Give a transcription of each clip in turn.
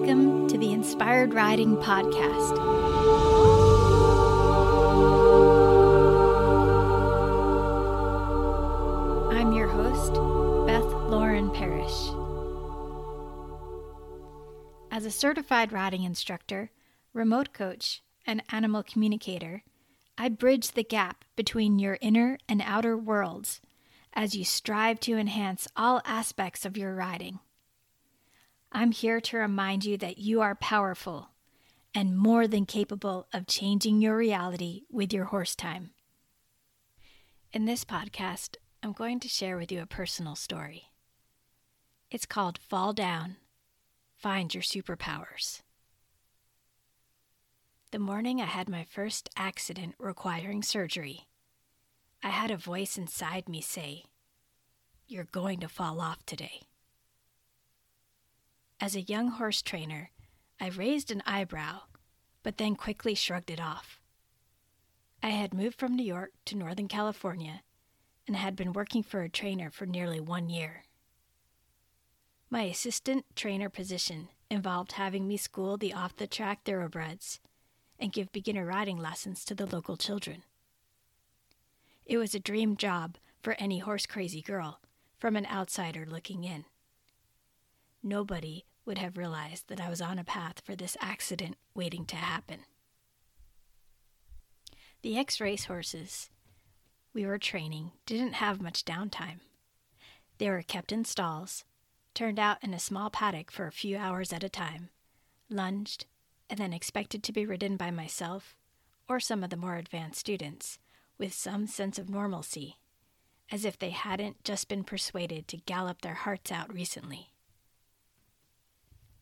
Welcome to the Inspired Riding Podcast. I'm your host, Beth Lauren Parrish. As a certified riding instructor, remote coach, and animal communicator, I bridge the gap between your inner and outer worlds as you strive to enhance all aspects of your riding. I'm here to remind you that you are powerful and more than capable of changing your reality with your horse time. In this podcast, I'm going to share with you a personal story. It's called Fall Down Find Your Superpowers. The morning I had my first accident requiring surgery, I had a voice inside me say, You're going to fall off today. As a young horse trainer, I raised an eyebrow, but then quickly shrugged it off. I had moved from New York to Northern California and had been working for a trainer for nearly one year. My assistant trainer position involved having me school the off the track thoroughbreds and give beginner riding lessons to the local children. It was a dream job for any horse crazy girl from an outsider looking in. Nobody would have realized that I was on a path for this accident waiting to happen. The ex race horses we were training didn't have much downtime. They were kept in stalls, turned out in a small paddock for a few hours at a time, lunged, and then expected to be ridden by myself or some of the more advanced students with some sense of normalcy, as if they hadn't just been persuaded to gallop their hearts out recently.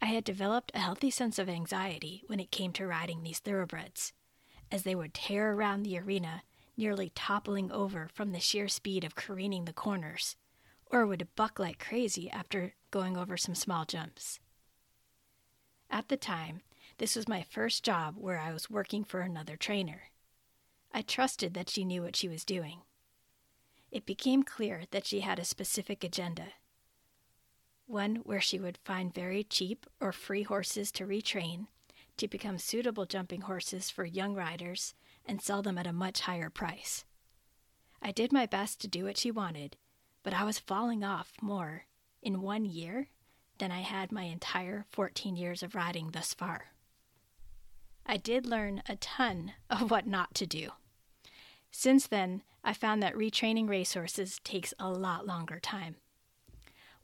I had developed a healthy sense of anxiety when it came to riding these thoroughbreds, as they would tear around the arena, nearly toppling over from the sheer speed of careening the corners, or would buck like crazy after going over some small jumps. At the time, this was my first job where I was working for another trainer. I trusted that she knew what she was doing. It became clear that she had a specific agenda one where she would find very cheap or free horses to retrain to become suitable jumping horses for young riders and sell them at a much higher price. I did my best to do what she wanted, but I was falling off more in one year than I had my entire 14 years of riding thus far. I did learn a ton of what not to do. Since then, I found that retraining racehorses takes a lot longer time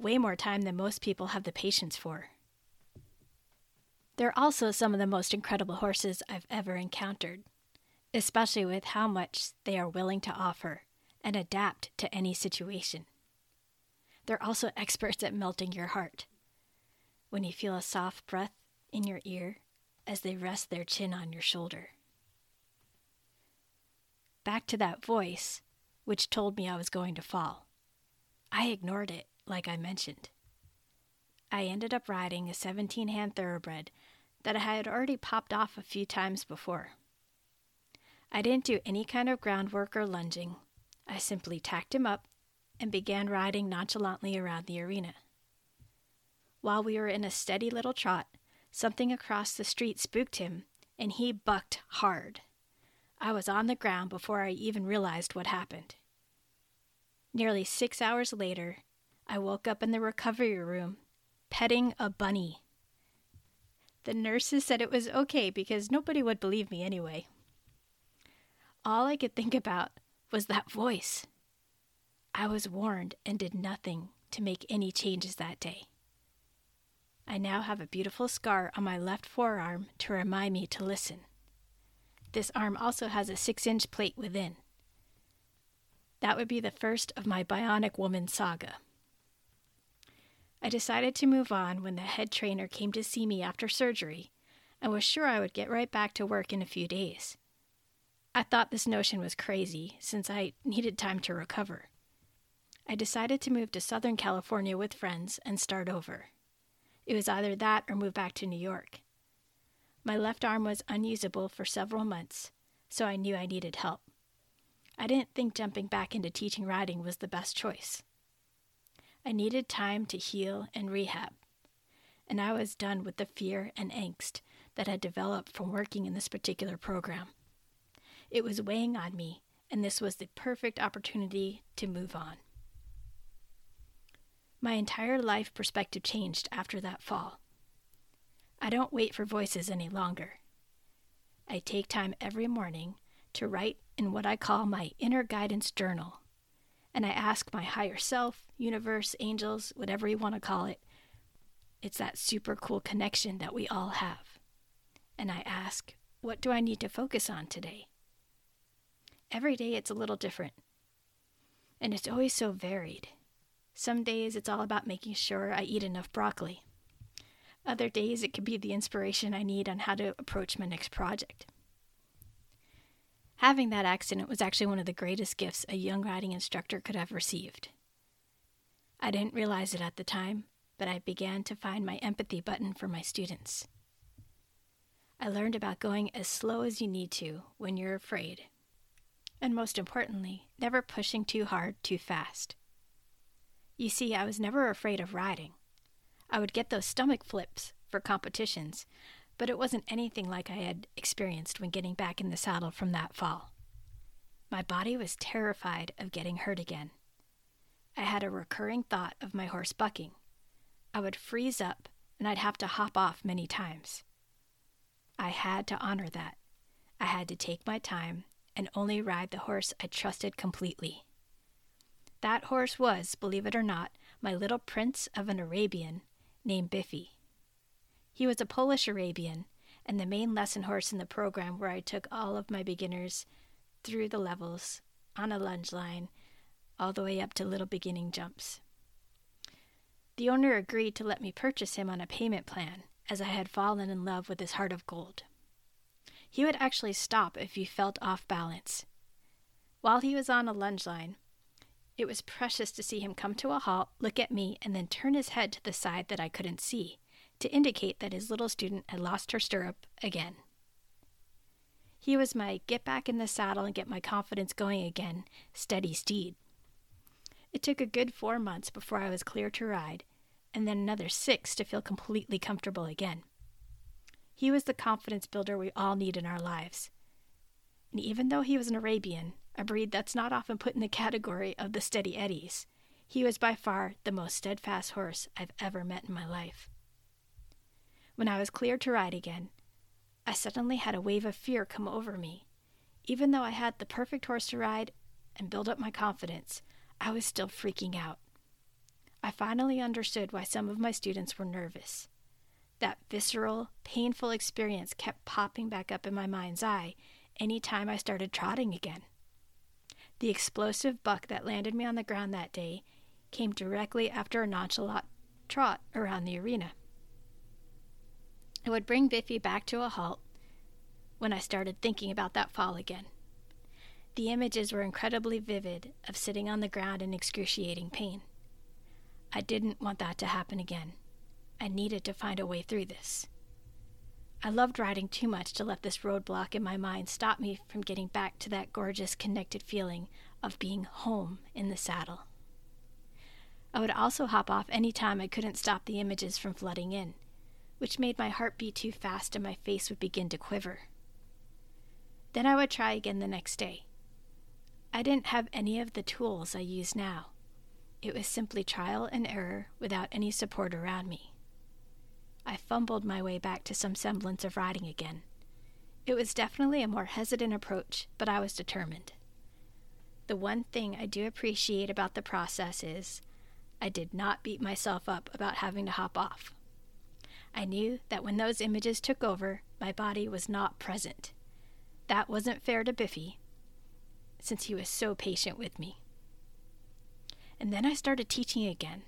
way more time than most people have the patience for. They're also some of the most incredible horses I've ever encountered, especially with how much they are willing to offer and adapt to any situation. They're also experts at melting your heart. When you feel a soft breath in your ear as they rest their chin on your shoulder. Back to that voice, which told me I was going to fall. I ignored it like I mentioned. I ended up riding a 17 hand thoroughbred that I had already popped off a few times before. I didn't do any kind of groundwork or lunging. I simply tacked him up and began riding nonchalantly around the arena. While we were in a steady little trot, something across the street spooked him, and he bucked hard. I was on the ground before I even realized what happened. Nearly six hours later, I woke up in the recovery room, petting a bunny. The nurses said it was okay because nobody would believe me anyway. All I could think about was that voice. I was warned and did nothing to make any changes that day. I now have a beautiful scar on my left forearm to remind me to listen. This arm also has a six inch plate within. That would be the first of my bionic woman saga. I decided to move on when the head trainer came to see me after surgery and was sure I would get right back to work in a few days. I thought this notion was crazy since I needed time to recover. I decided to move to Southern California with friends and start over. It was either that or move back to New York. My left arm was unusable for several months, so I knew I needed help. I didn't think jumping back into teaching riding was the best choice. I needed time to heal and rehab. and I was done with the fear and angst that had developed from working in this particular program. It was weighing on me, and this was the perfect opportunity to move on. My entire life perspective changed after that fall. I don't wait for voices any longer. I take time every morning to write in what I call my inner guidance journal. And I ask my higher self, universe, angels, whatever you want to call it. It's that super cool connection that we all have. And I ask, what do I need to focus on today? Every day it's a little different. And it's always so varied. Some days it's all about making sure I eat enough broccoli. Other days it could be the inspiration I need on how to approach my next project. Having that accident was actually one of the greatest gifts a young riding instructor could have received. I didn't realize it at the time, but I began to find my empathy button for my students. I learned about going as slow as you need to when you're afraid. And most importantly, never pushing too hard too fast. You see, I was never afraid of riding. I would get those stomach flips for competitions, but it wasn't anything like I had experienced when getting back in the saddle from that fall. My body was terrified of getting hurt again. I had a recurring thought of my horse bucking. I would freeze up and I'd have to hop off many times. I had to honor that. I had to take my time and only ride the horse I trusted completely. That horse was, believe it or not, my little prince of an Arabian named Biffy. He was a Polish Arabian and the main lesson horse in the program where I took all of my beginners through the levels on a lunge line all the way up to little beginning jumps. The owner agreed to let me purchase him on a payment plan as I had fallen in love with his heart of gold. He would actually stop if he felt off balance. While he was on a lunge line, it was precious to see him come to a halt, look at me, and then turn his head to the side that I couldn't see to indicate that his little student had lost her stirrup again. He was my get back in the saddle and get my confidence going again, steady steed. It took a good four months before I was clear to ride, and then another six to feel completely comfortable again. He was the confidence builder we all need in our lives. And even though he was an Arabian, a breed that's not often put in the category of the steady eddies, he was by far the most steadfast horse I've ever met in my life. When I was cleared to ride again, I suddenly had a wave of fear come over me. Even though I had the perfect horse to ride and build up my confidence, I was still freaking out. I finally understood why some of my students were nervous. That visceral, painful experience kept popping back up in my mind's eye any time I started trotting again. The explosive buck that landed me on the ground that day came directly after a nonchalant trot around the arena. It would bring Biffy back to a halt when I started thinking about that fall again. The images were incredibly vivid of sitting on the ground in excruciating pain. I didn't want that to happen again. I needed to find a way through this. I loved riding too much to let this roadblock in my mind stop me from getting back to that gorgeous connected feeling of being home in the saddle. I would also hop off any time I couldn't stop the images from flooding in which made my heart beat too fast and my face would begin to quiver. Then I would try again the next day. I didn't have any of the tools I use now. It was simply trial and error without any support around me. I fumbled my way back to some semblance of riding again. It was definitely a more hesitant approach, but I was determined. The one thing I do appreciate about the process is I did not beat myself up about having to hop off. I knew that when those images took over, my body was not present. That wasn't fair to Biffy, since he was so patient with me. And then I started teaching again.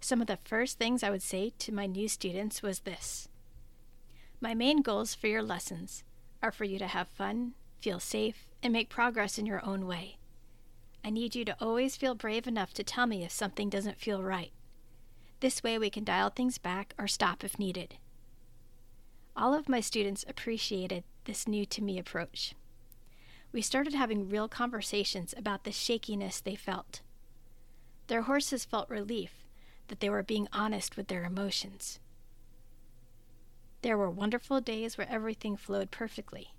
Some of the first things I would say to my new students was this My main goals for your lessons are for you to have fun, feel safe, and make progress in your own way. I need you to always feel brave enough to tell me if something doesn't feel right. This way, we can dial things back or stop if needed. All of my students appreciated this new to me approach. We started having real conversations about the shakiness they felt. Their horses felt relief that they were being honest with their emotions. There were wonderful days where everything flowed perfectly.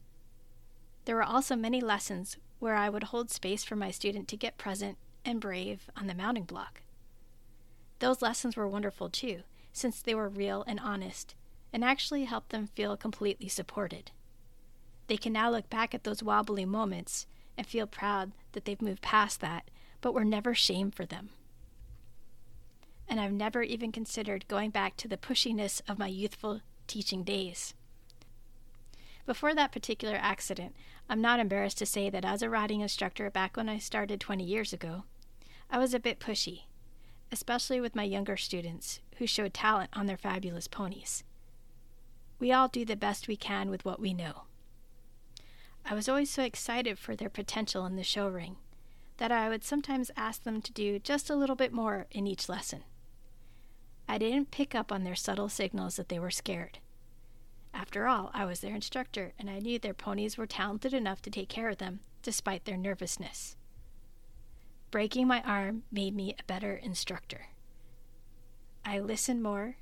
There were also many lessons where I would hold space for my student to get present and brave on the mounting block. Those lessons were wonderful too, since they were real and honest, and actually helped them feel completely supported. They can now look back at those wobbly moments and feel proud that they've moved past that, but were never shamed for them. And I've never even considered going back to the pushiness of my youthful teaching days. Before that particular accident, I'm not embarrassed to say that as a riding instructor back when I started 20 years ago, I was a bit pushy, especially with my younger students who showed talent on their fabulous ponies. We all do the best we can with what we know. I was always so excited for their potential in the show ring that I would sometimes ask them to do just a little bit more in each lesson. I didn't pick up on their subtle signals that they were scared. After all, I was their instructor, and I knew their ponies were talented enough to take care of them, despite their nervousness. Breaking my arm made me a better instructor. I listen more,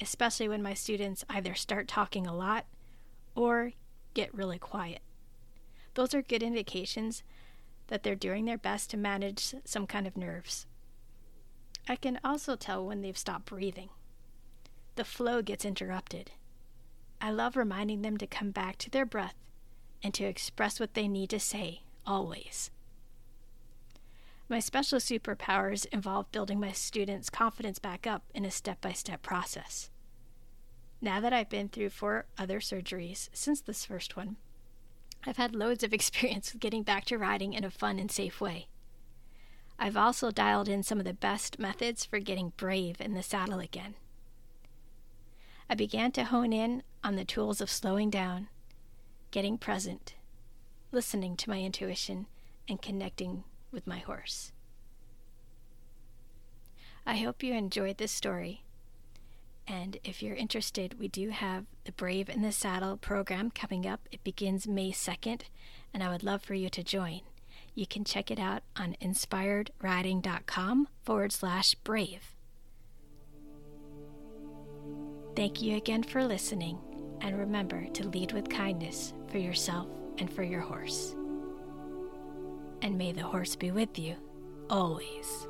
especially when my students either start talking a lot or get really quiet. Those are good indications that they're doing their best to manage some kind of nerves. I can also tell when they've stopped breathing. The flow gets interrupted. I love reminding them to come back to their breath and to express what they need to say, always. My special superpowers involve building my students' confidence back up in a step by step process. Now that I've been through four other surgeries since this first one, I've had loads of experience with getting back to riding in a fun and safe way. I've also dialed in some of the best methods for getting brave in the saddle again. I began to hone in on the tools of slowing down, getting present, listening to my intuition, and connecting with my horse. I hope you enjoyed this story. And if you're interested, we do have the Brave in the Saddle program coming up. It begins May 2nd, and I would love for you to join. You can check it out on inspiredriding.com forward slash brave. Thank you again for listening, and remember to lead with kindness for yourself and for your horse. And may the horse be with you always.